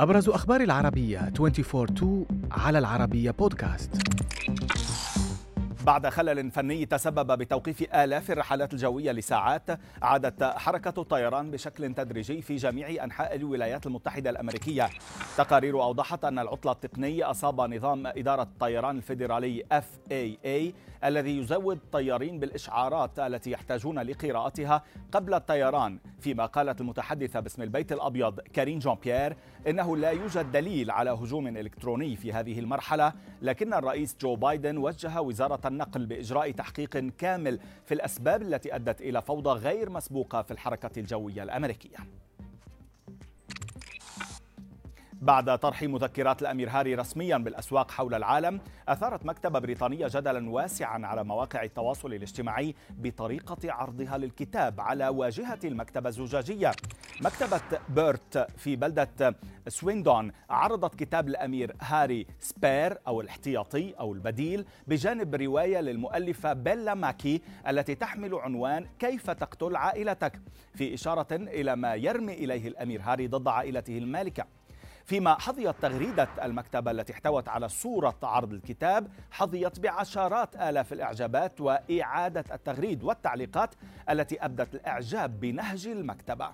أبرز أخبار العربية 24 على العربية بودكاست بعد خلل فني تسبب بتوقيف آلاف الرحلات الجوية لساعات عادت حركة الطيران بشكل تدريجي في جميع أنحاء الولايات المتحدة الأمريكية. تقارير أوضحت أن العطلة التقني أصاب نظام إدارة الطيران الفيدرالي FAA الذي يزود الطيارين بالإشعارات التي يحتاجون لقراءتها قبل الطيران فيما قالت المتحدثة باسم البيت الأبيض كارين جون بيير إنه لا يوجد دليل على هجوم إلكتروني في هذه المرحلة لكن الرئيس جو بايدن وجه وزارة النقل بإجراء تحقيق كامل في الأسباب التي أدت إلى فوضى غير مسبوقة في الحركة الجوية الأمريكية. بعد طرح مذكرات الأمير هاري رسميا بالأسواق حول العالم أثارت مكتبة بريطانية جدلا واسعا على مواقع التواصل الاجتماعي بطريقة عرضها للكتاب على واجهة المكتبة الزجاجية. مكتبة بيرت في بلدة سويندون عرضت كتاب الأمير هاري سبير أو الاحتياطي أو البديل بجانب رواية للمؤلفة بيلا ماكي التي تحمل عنوان كيف تقتل عائلتك؟ في إشارة إلى ما يرمي إليه الأمير هاري ضد عائلته المالكة. فيما حظيت تغريدة المكتبة التي احتوت على صورة عرض الكتاب حظيت بعشرات آلاف الإعجابات وإعادة التغريد والتعليقات التي أبدت الإعجاب بنهج المكتبة.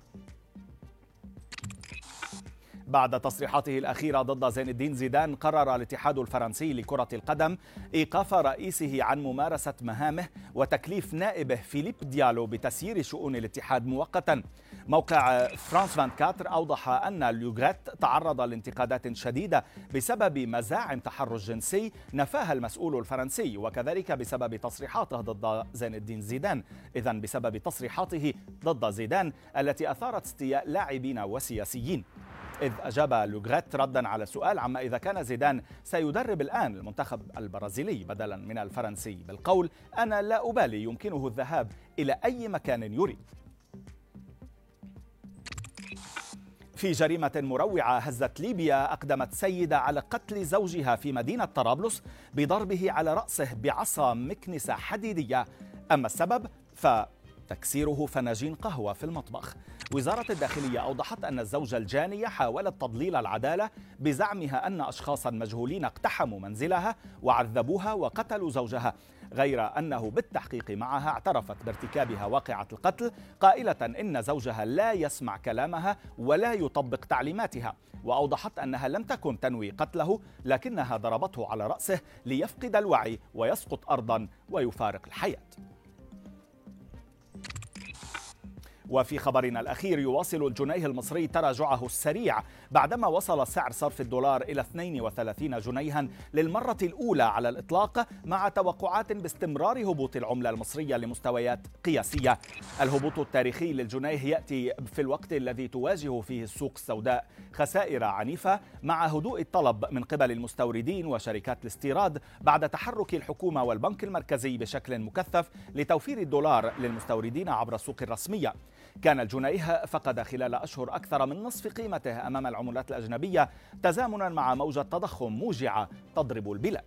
بعد تصريحاته الأخيرة ضد زين الدين زيدان قرر الاتحاد الفرنسي لكرة القدم إيقاف رئيسه عن ممارسة مهامه وتكليف نائبه فيليب ديالو بتسيير شؤون الاتحاد مؤقتا. موقع فرانس 24 أوضح أن ليوغريت تعرض لانتقادات شديدة بسبب مزاعم تحرش جنسي نفاها المسؤول الفرنسي وكذلك بسبب تصريحاته ضد زين الدين زيدان. إذا بسبب تصريحاته ضد زيدان التي أثارت استياء لاعبين وسياسيين. إذ أجاب لوغريت ردا على سؤال عما إذا كان زيدان سيدرب الآن المنتخب البرازيلي بدلا من الفرنسي بالقول أنا لا أبالي يمكنه الذهاب إلى أي مكان يريد. في جريمة مروعة هزت ليبيا أقدمت سيدة على قتل زوجها في مدينة طرابلس بضربه على رأسه بعصا مكنسة حديدية. أما السبب؟ ف تكسيره فناجين قهوة في المطبخ. وزارة الداخلية أوضحت أن الزوجة الجانية حاولت تضليل العدالة بزعمها أن أشخاصا مجهولين اقتحموا منزلها وعذبوها وقتلوا زوجها غير أنه بالتحقيق معها اعترفت بارتكابها واقعة القتل قائلة إن زوجها لا يسمع كلامها ولا يطبق تعليماتها وأوضحت أنها لم تكن تنوي قتله لكنها ضربته على رأسه ليفقد الوعي ويسقط أرضا ويفارق الحياة. وفي خبرنا الأخير يواصل الجنيه المصري تراجعه السريع بعدما وصل سعر صرف الدولار إلى 32 جنيها للمرة الأولى على الإطلاق مع توقعات باستمرار هبوط العملة المصرية لمستويات قياسية. الهبوط التاريخي للجنيه يأتي في الوقت الذي تواجه فيه السوق السوداء خسائر عنيفة مع هدوء الطلب من قبل المستوردين وشركات الاستيراد بعد تحرك الحكومة والبنك المركزي بشكل مكثف لتوفير الدولار للمستوردين عبر السوق الرسمية. كان الجنيه فقد خلال أشهر أكثر من نصف قيمته أمام العملات الأجنبية تزامنا مع موجة تضخم موجعة تضرب البلاد.